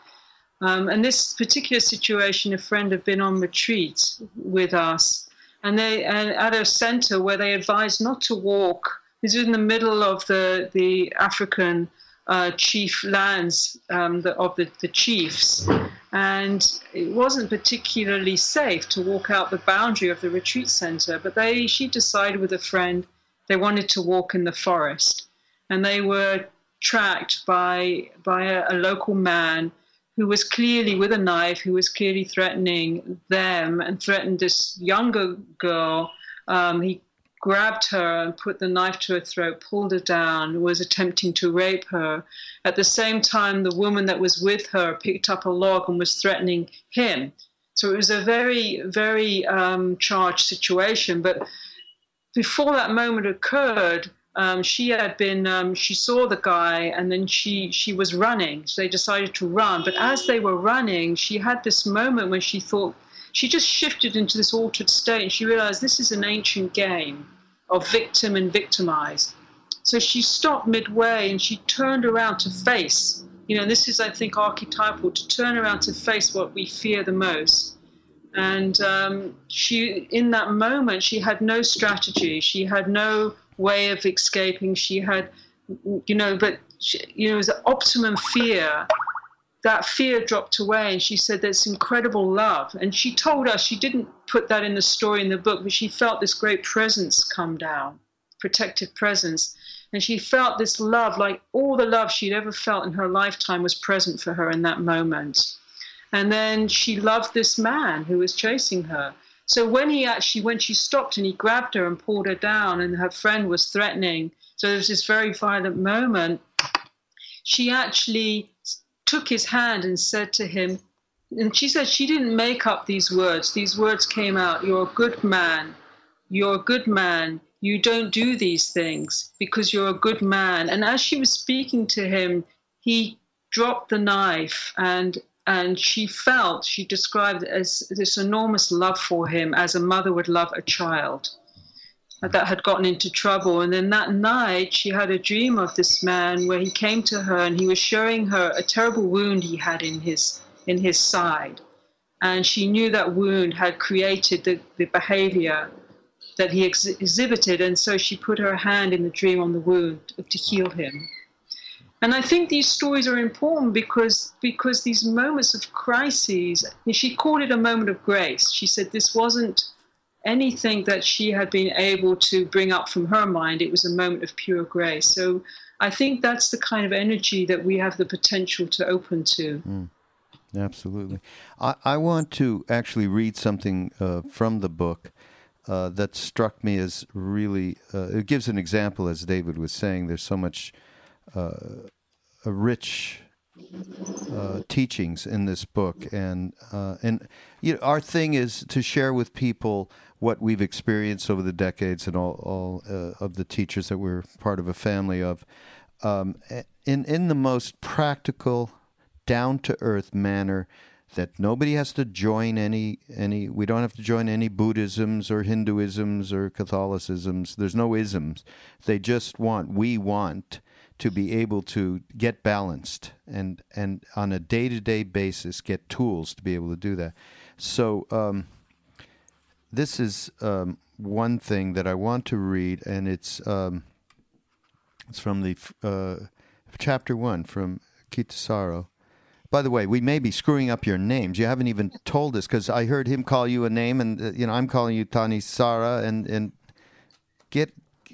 Um, and this particular situation, a friend had been on retreat with us, and they and at a center where they advised not to walk. This is in the middle of the the African uh, chief lands um, the, of the, the chiefs, and it wasn't particularly safe to walk out the boundary of the retreat center. But they, she decided with a friend, they wanted to walk in the forest, and they were tracked by by a, a local man who was clearly with a knife, who was clearly threatening them and threatened this younger girl. Um, he grabbed her and put the knife to her throat, pulled her down, was attempting to rape her. At the same time, the woman that was with her picked up a log and was threatening him. So it was a very, very um, charged situation. But before that moment occurred, um, she had been um, she saw the guy and then she she was running so they decided to run but as they were running she had this moment when she thought she just shifted into this altered state and she realized this is an ancient game of victim and victimized. So she stopped midway and she turned around to face. You know, this is, I think, archetypal to turn around to face what we fear the most. And um, she, in that moment, she had no strategy. She had no way of escaping. She had, you know, but she, you know, it was optimum fear that fear dropped away and she said there's incredible love. And she told us she didn't put that in the story in the book but she felt this great presence come down protective presence. And she felt this love like all the love she'd ever felt in her lifetime was present for her in that moment. And then she loved this man who was chasing her. So when he actually when she stopped and he grabbed her and pulled her down and her friend was threatening so there was this very violent moment she actually took his hand and said to him, and she said she didn't make up these words. These words came out You're a good man. You're a good man. You don't do these things because you're a good man. And as she was speaking to him, he dropped the knife and and she felt she described it as this enormous love for him as a mother would love a child that had gotten into trouble. And then that night, she had a dream of this man where he came to her and he was showing her a terrible wound he had in his in his side, and she knew that wound had created the, the behavior that he ex- exhibited, and so she put her hand in the dream on the wound to heal him. And I think these stories are important because because these moments of crises, she called it a moment of grace. She said this wasn't anything that she had been able to bring up from her mind, it was a moment of pure grace. So I think that's the kind of energy that we have the potential to open to. Mm, absolutely. I, I, want to actually read something uh, from the book. Uh, that struck me as really, uh, it gives an example, as David was saying. There's so much uh, rich uh, teachings in this book, and uh, and you know, our thing is to share with people what we've experienced over the decades and all, all uh, of the teachers that we're part of a family of um, in, in the most practical, down to earth manner that nobody has to join any any we don't have to join any Buddhisms or Hinduisms or Catholicisms. There's no isms. They just want we want to be able to get balanced and and on a day to day basis get tools to be able to do that. So um, this is um, one thing that I want to read, and it's um, it's from the uh, chapter one from Kittisaro. By the way, we may be screwing up your names. You haven't even told us because I heard him call you a name, and uh, you know I'm calling you Thanissaro, and and get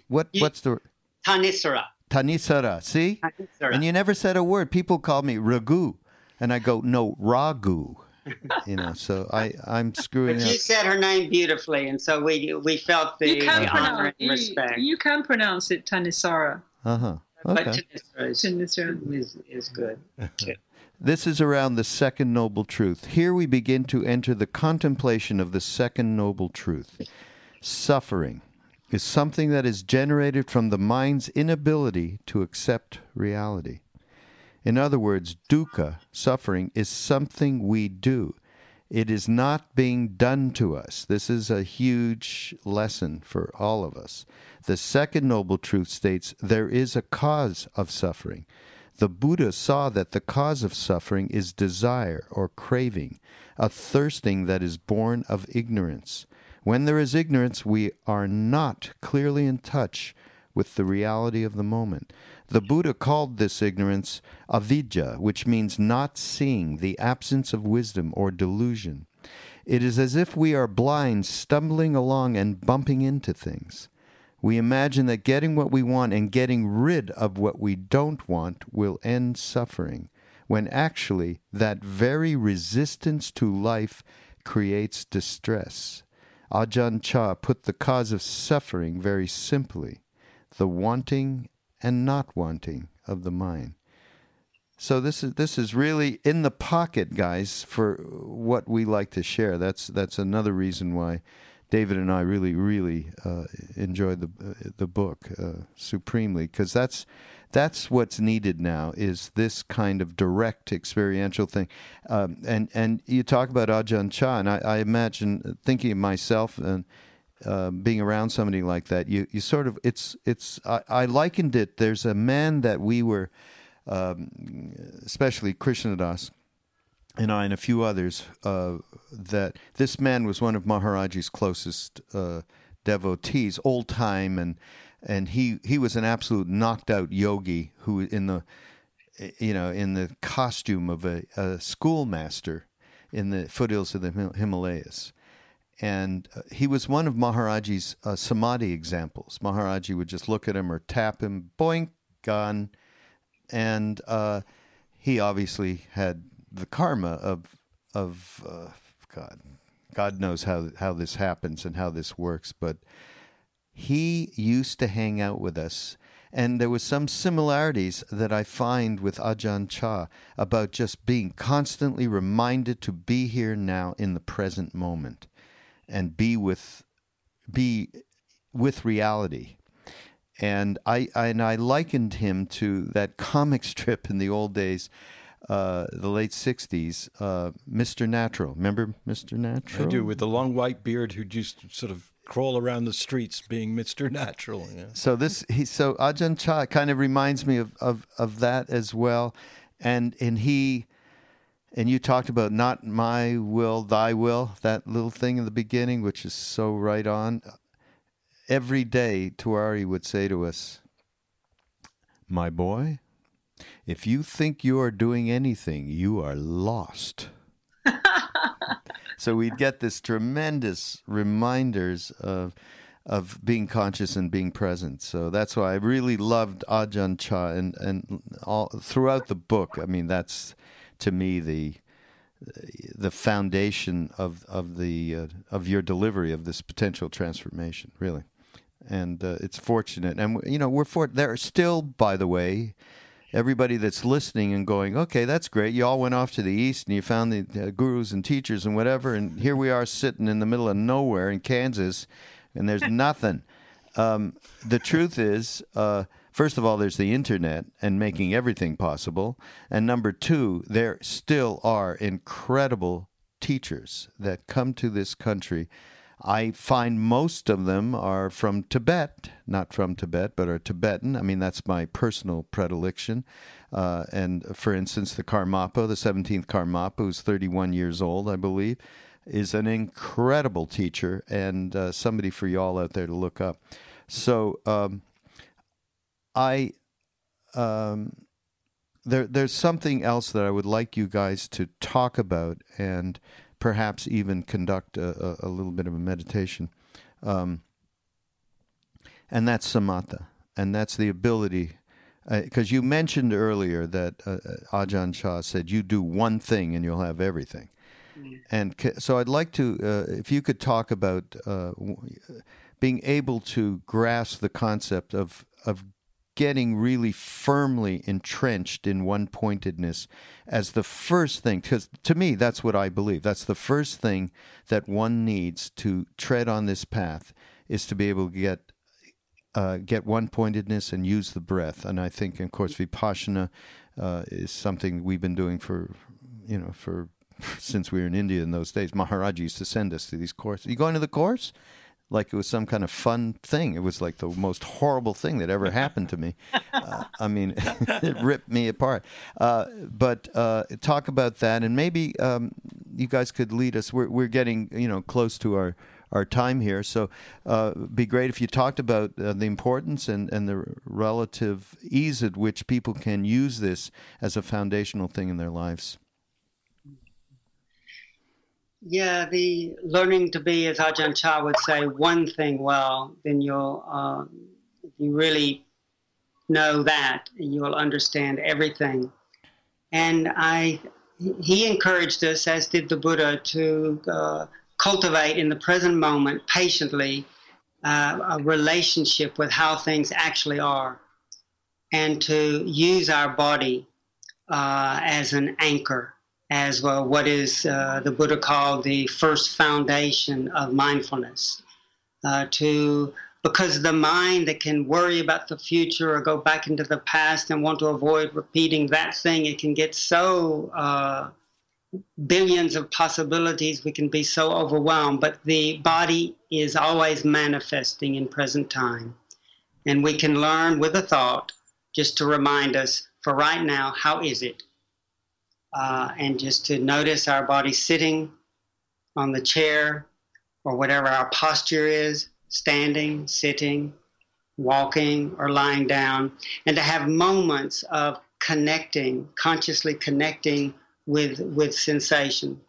what what's the Thanissaro. Thanissaro. See, Thanissaro. and you never said a word. People call me Ragu, and I go no Ragu. you know, so I I'm screwing but up. You said her name beautifully, and so we we felt the, you can the honor and respect. You can pronounce it Tanisara. Uh huh. But Okay. Tanisara is, Tanisara. is, is good. This is around the second noble truth. Here we begin to enter the contemplation of the second noble truth. Suffering is something that is generated from the mind's inability to accept reality. In other words, dukkha, suffering, is something we do. It is not being done to us. This is a huge lesson for all of us. The second noble truth states there is a cause of suffering. The Buddha saw that the cause of suffering is desire or craving, a thirsting that is born of ignorance. When there is ignorance, we are not clearly in touch with the reality of the moment. The Buddha called this ignorance avidya, which means not seeing, the absence of wisdom or delusion. It is as if we are blind, stumbling along and bumping into things. We imagine that getting what we want and getting rid of what we don't want will end suffering, when actually that very resistance to life creates distress. Ajahn Chah put the cause of suffering very simply the wanting and not wanting of the mind. So this is this is really in the pocket, guys, for what we like to share. That's that's another reason why David and I really really uh, enjoyed the uh, the book uh, supremely because that's that's what's needed now is this kind of direct experiential thing. Um, and and you talk about Ajahn Chah, and I, I imagine thinking of myself and. Uh, being around somebody like that, you, you sort of it's it's I, I likened it. There's a man that we were, um, especially Krishna Das, and I and a few others. Uh, that this man was one of Maharaji's closest uh, devotees, old time, and and he he was an absolute knocked out yogi who in the you know, in the costume of a, a schoolmaster in the foothills of the Himalayas. And uh, he was one of Maharaji's uh, samadhi examples. Maharaji would just look at him or tap him, boink, gone. And uh, he obviously had the karma of, of uh, God. God knows how, how this happens and how this works. But he used to hang out with us and there was some similarities that I find with Ajahn Chah about just being constantly reminded to be here now in the present moment and be with be with reality. And I, I and I likened him to that comic strip in the old days, uh, the late '60s, uh, Mr. Natural. Remember Mr. Natural? I do, with the long white beard who just sort of crawl around the streets being Mr. Natural. Yeah. So this he so Ajahn Chah kind of reminds me of, of, of that as well. And and he and you talked about not my will, thy will, that little thing in the beginning, which is so right on. Every day Tewari would say to us, My boy, if you think you are doing anything, you are lost. so we'd get this tremendous reminders of of being conscious and being present. So that's why I really loved Ajahn Chah and and all throughout the book. I mean, that's to me the the foundation of of the uh, of your delivery of this potential transformation, really. And uh, it's fortunate, and you know we're for there are still, by the way, everybody that's listening and going, okay, that's great. You all went off to the east and you found the uh, gurus and teachers and whatever, and here we are sitting in the middle of nowhere in Kansas, and there's nothing. Um, the truth is, uh, first of all, there's the internet and making everything possible, and number two, there still are incredible teachers that come to this country I find most of them are from Tibet, not from Tibet, but are Tibetan. I mean, that's my personal predilection. Uh, and for instance, the Karmapa, the 17th Karmapa, who's 31 years old, I believe, is an incredible teacher and uh, somebody for y'all out there to look up. So um, I. Um, there, there's something else that I would like you guys to talk about, and perhaps even conduct a, a, a little bit of a meditation. Um, and that's samatha. And that's the ability, because uh, you mentioned earlier that uh, uh, Ajahn Chah said, you do one thing and you'll have everything. Mm-hmm. And so I'd like to, uh, if you could talk about uh, being able to grasp the concept of, of getting really firmly entrenched in one pointedness as the first thing because to me that's what i believe. That's the first thing that one needs to tread on this path is to be able to get uh, get one pointedness and use the breath. And i think of course vipassana uh, is something we've been doing for you know for since we were in india in those days. Maharaj used to send us to these courses. You going to the course like it was some kind of fun thing. It was like the most horrible thing that ever happened to me. Uh, I mean, it ripped me apart. Uh, but uh, talk about that, and maybe um, you guys could lead us. We're we're getting you know close to our our time here, so uh, be great if you talked about uh, the importance and and the relative ease at which people can use this as a foundational thing in their lives. Yeah, the learning to be, as Ajahn Chah would say, one thing well, then you'll, uh, you really know that, you'll understand everything. And I, he encouraged us, as did the Buddha, to uh, cultivate in the present moment patiently uh, a relationship with how things actually are, and to use our body uh, as an anchor as well what is uh, the Buddha called the first foundation of mindfulness. Uh, to because the mind that can worry about the future or go back into the past and want to avoid repeating that thing, it can get so uh, billions of possibilities. We can be so overwhelmed. But the body is always manifesting in present time, and we can learn with a thought just to remind us for right now, how is it? Uh, and just to notice our body sitting on the chair or whatever our posture is, standing, sitting, walking, or lying down, and to have moments of connecting, consciously connecting with with sensation.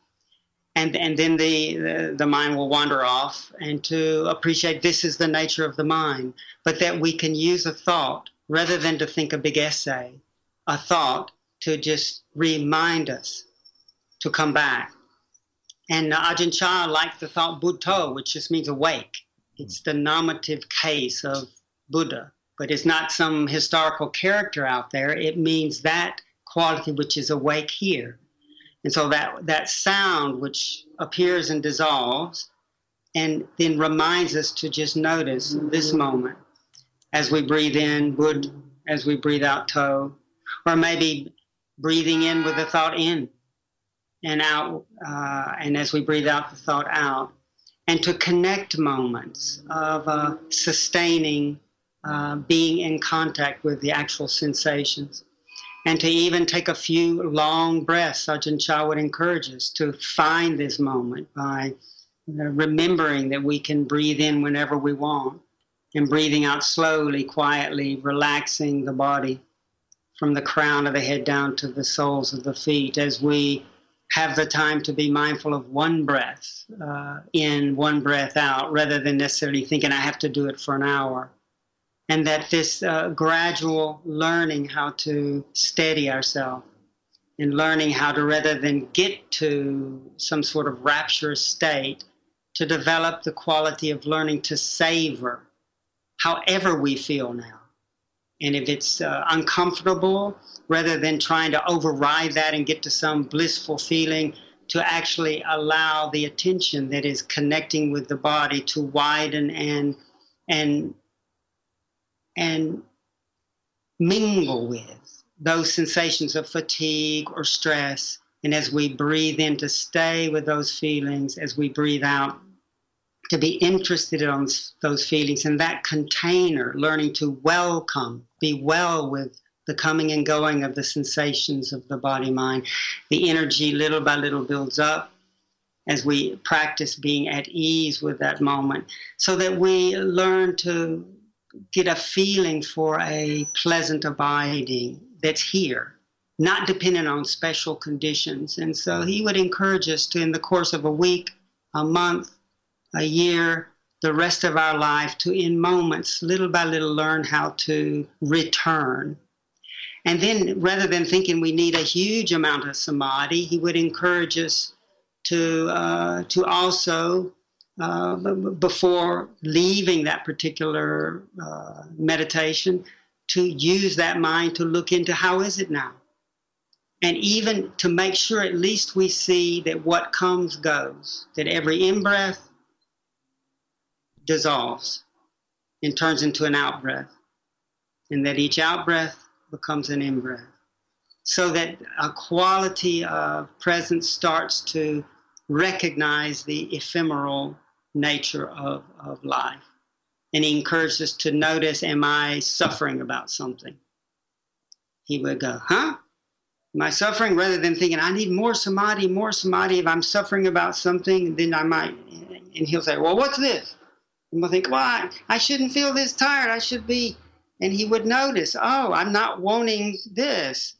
And, and then the, the, the mind will wander off and to appreciate this is the nature of the mind, but that we can use a thought rather than to think a big essay, a thought to just remind us to come back. And Ajahn Chah liked the thought Buddho, which just means awake. It's the nominative case of Buddha, but it's not some historical character out there. It means that quality which is awake here. And so that, that sound which appears and dissolves and then reminds us to just notice this moment as we breathe in Bud, as we breathe out To, or maybe breathing in with the thought in and out, uh, and as we breathe out the thought out, and to connect moments of uh, sustaining uh, being in contact with the actual sensations and to even take a few long breaths. Ajahn Chah would encourage us to find this moment by remembering that we can breathe in whenever we want and breathing out slowly, quietly, relaxing the body from the crown of the head down to the soles of the feet as we have the time to be mindful of one breath uh, in, one breath out, rather than necessarily thinking I have to do it for an hour. And that this uh, gradual learning how to steady ourselves and learning how to rather than get to some sort of rapturous state to develop the quality of learning to savor however we feel now and if it's uh, uncomfortable rather than trying to override that and get to some blissful feeling to actually allow the attention that is connecting with the body to widen and and and mingle with those sensations of fatigue or stress. And as we breathe in, to stay with those feelings, as we breathe out, to be interested in those feelings and that container, learning to welcome, be well with the coming and going of the sensations of the body mind. The energy little by little builds up as we practice being at ease with that moment so that we learn to get a feeling for a pleasant abiding that's here, not dependent on special conditions. And so he would encourage us to, in the course of a week, a month, a year, the rest of our life, to in moments, little by little, learn how to return. And then rather than thinking we need a huge amount of samadhi, he would encourage us to, uh, to also uh, before leaving that particular uh, meditation to use that mind to look into how is it now and even to make sure at least we see that what comes goes that every in-breath dissolves and turns into an out-breath and that each out-breath becomes an in-breath so that a quality of presence starts to recognize the ephemeral nature of, of life. And he encouraged us to notice, am I suffering about something? He would go, huh? Am I suffering? Rather than thinking, I need more samadhi, more samadhi. If I'm suffering about something, then I might, and he'll say, well, what's this? And we'll think, well, I, I shouldn't feel this tired. I should be, and he would notice, oh, I'm not wanting this.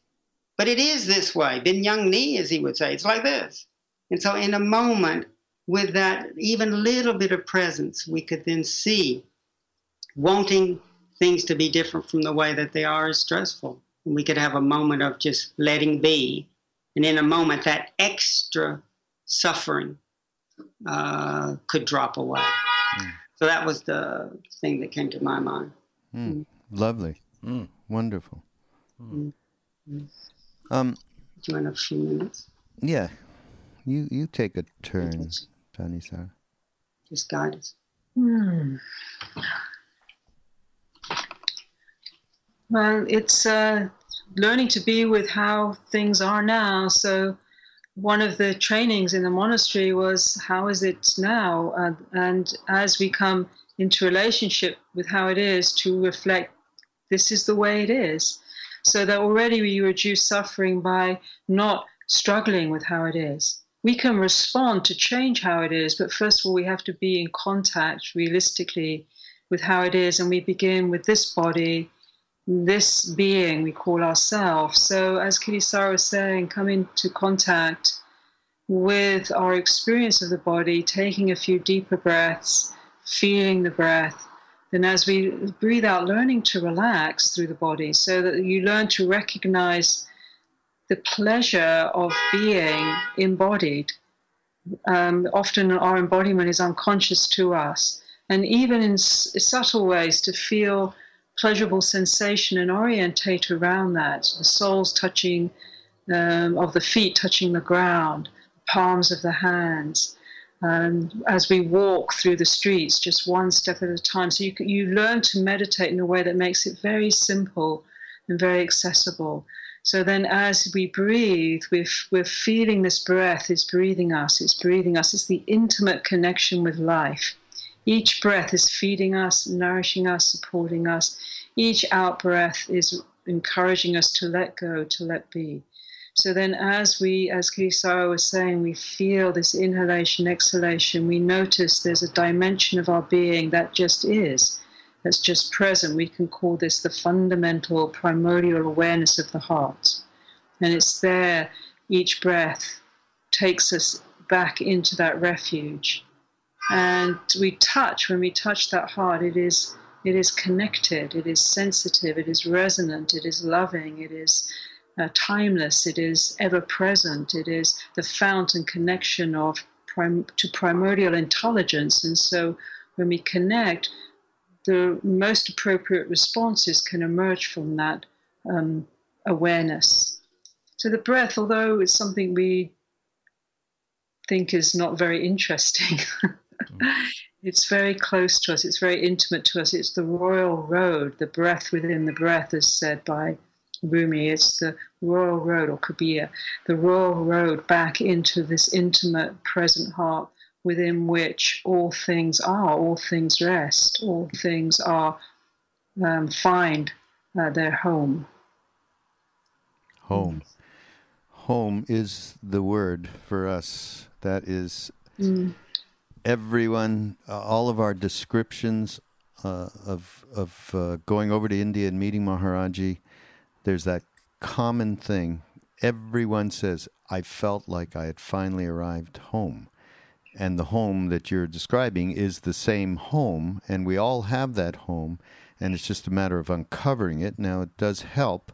But it is this way. Ben Young Ni, as he would say, it's like this. And so in a moment, with that even little bit of presence, we could then see wanting things to be different from the way that they are is stressful. And we could have a moment of just letting be. And in a moment, that extra suffering uh, could drop away. Mm. So that was the thing that came to my mind. Mm. Mm. Lovely. Hmm. Wonderful. Hmm. Um, Do you want a few minutes? Yeah. You, you take a turn. Thanisar? Just guide us. Hmm. Well, it's uh, learning to be with how things are now. So, one of the trainings in the monastery was how is it now? Uh, and as we come into relationship with how it is, to reflect this is the way it is. So that already we reduce suffering by not struggling with how it is we can respond to change how it is, but first of all, we have to be in contact realistically with how it is. And we begin with this body this being we call ourselves. So, as Kittisaro was saying, come into contact with our experience of the body, taking a few deeper breaths, feeling the breath. Then, as we breathe out, learning to relax through the body so that you learn to recognize the pleasure of being embodied. Um, often, our embodiment is unconscious to us. And even in s- subtle ways, to feel pleasurable sensation and orientate around that. The soles touching um, of the feet touching the ground, palms of the hands. Um, as we walk through the streets, just one step at a time. So you, you learn to meditate in a way that makes it very simple and very accessible. So then, as we breathe, we're, we're feeling this breath is breathing us, it's breathing us, it's the intimate connection with life. Each breath is feeding us, nourishing us, supporting us. Each out breath is encouraging us to let go, to let be. So then, as we, as Kittisaro was saying, we feel this inhalation, exhalation, we notice there's a dimension of our being that just is, that's just present. We can call this the fundamental, primordial awareness of the heart. And it's there, each breath takes us back into that refuge. And we touch, when we touch that heart, it is it is connected, it is sensitive, it is resonant, it is loving, it is uh, timeless, it is ever present, it is the fount and connection of prim- to primordial intelligence. And so when we connect, the most appropriate responses can emerge from that um, awareness. So the breath, although it's something we think is not very interesting, it's very close to us, it's very intimate to us. It's the royal road, the breath within the breath, as said by Rumi. It's the royal road, or Kabir, the royal road back into this intimate present heart within which all things are, all things rest, all things are um, find uh, their home. Home. Home is the word for us. That is Mm. Everyone, uh, all of our descriptions uh, of of uh, going over to India and meeting Maharaji. There's that common thing. Everyone says, "I felt like I had finally arrived home." And the home that you're describing is the same home, and we all have that home, and it's just a matter of uncovering it. Now, it does help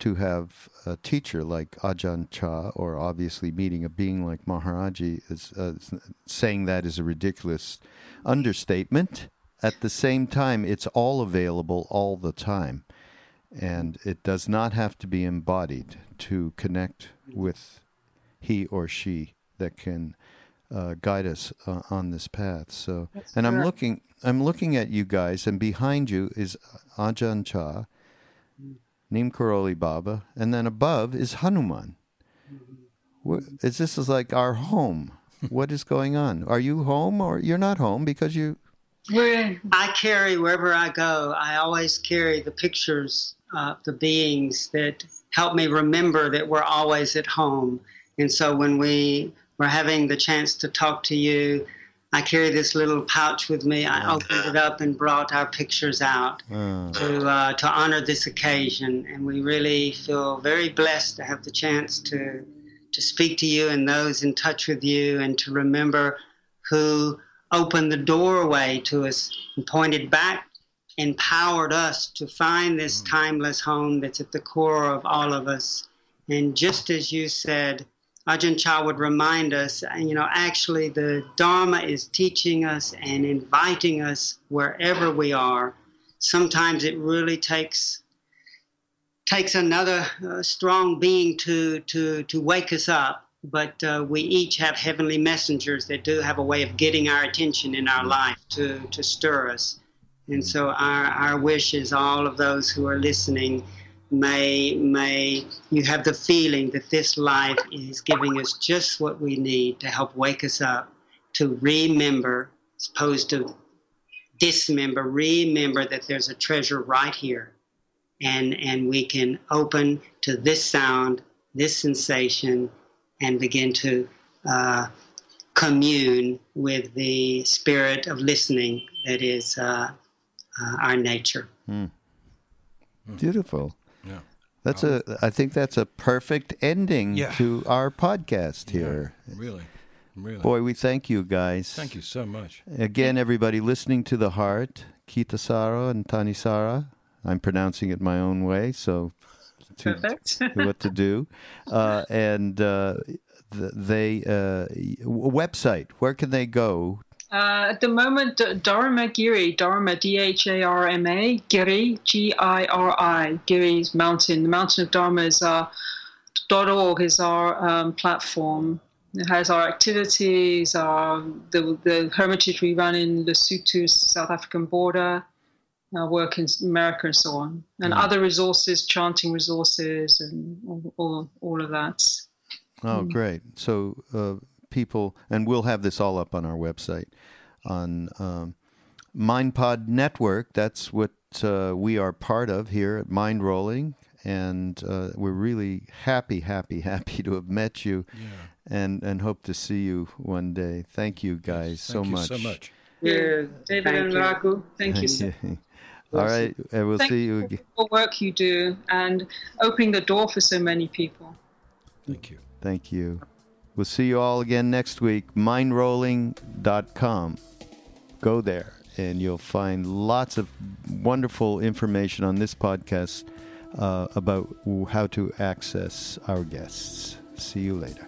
to have a teacher like Ajahn Chah, or obviously meeting a being like Maharaji, is uh, saying that is a ridiculous understatement. At the same time, it's all available all the time, and it does not have to be embodied to connect with he or she that can uh, guide us uh, on this path. So, That's and I'm looking, I'm looking at you guys, and behind you is Ajahn Chah, Neem Karoli Baba, and then above is Hanuman. Is this is like our home? what is going on? Are you home or you're not home because you? I carry wherever I go. I always carry the pictures of the beings that help me remember that we're always at home. And so when we were having the chance to talk to you, I carry this little pouch with me. I opened it up and brought our pictures out Uh, to uh, to honor this occasion, and we really feel very blessed to have the chance to to speak to you and those in touch with you, and to remember who opened the doorway to us and pointed back, empowered us to find this timeless home that's at the core of all of us. And just as you said, Ajahn Chah would remind us, you know, actually the Dharma is teaching us and inviting us wherever we are. Sometimes it really takes takes another uh, strong being to to to wake us up. But uh, we each have heavenly messengers that do have a way of getting our attention in our life to to stir us. And so our our wish is all of those who are listening may may you have the feeling that this life is giving us just what we need to help wake us up to remember as opposed to dismember remember that there's a treasure right here. And and we can open to this sound this sensation and begin to uh, commune with the spirit of listening that is uh, uh, our nature. Beautiful. Yeah. That's a. I think that's a perfect ending Yeah. to our podcast here. Really, really. Boy, we thank you guys. Thank you so much. Again, everybody listening to the heart, Kitasara and Tanisara. I'm pronouncing it my own way, so to, Perfect. what to do. Uh, and uh, they uh, website. Where can they go? Uh, at the moment, Dharma Giri, Dharma, D H A R M A, Giri, G I R I, Giri's mountain. The mountain of Dharma is our .org is our um, platform. It has our activities, our the the hermitage we run in Lesotho, South African border, our work in America, and so on, and other resources, chanting resources, and all all, all of that. Oh, Hmm. great. So uh, people, and we'll have this all up on our website on um, MindPod Network. That's what uh, we are part of here at Mindrolling. And uh, we're really happy, happy, happy to have met you and, and hope to see you one day. Thank you guys so much. Thank you much. so much. Yeah, David Thank and you. Raghu, thank you so all right. And we'll Thank see you you for again. the work you do and opening the door for so many people. Thank you. Thank you. We'll see you all again next week. Mindrolling.com. Go there and you'll find lots of wonderful information on this podcast uh, about how to access our guests. See you later.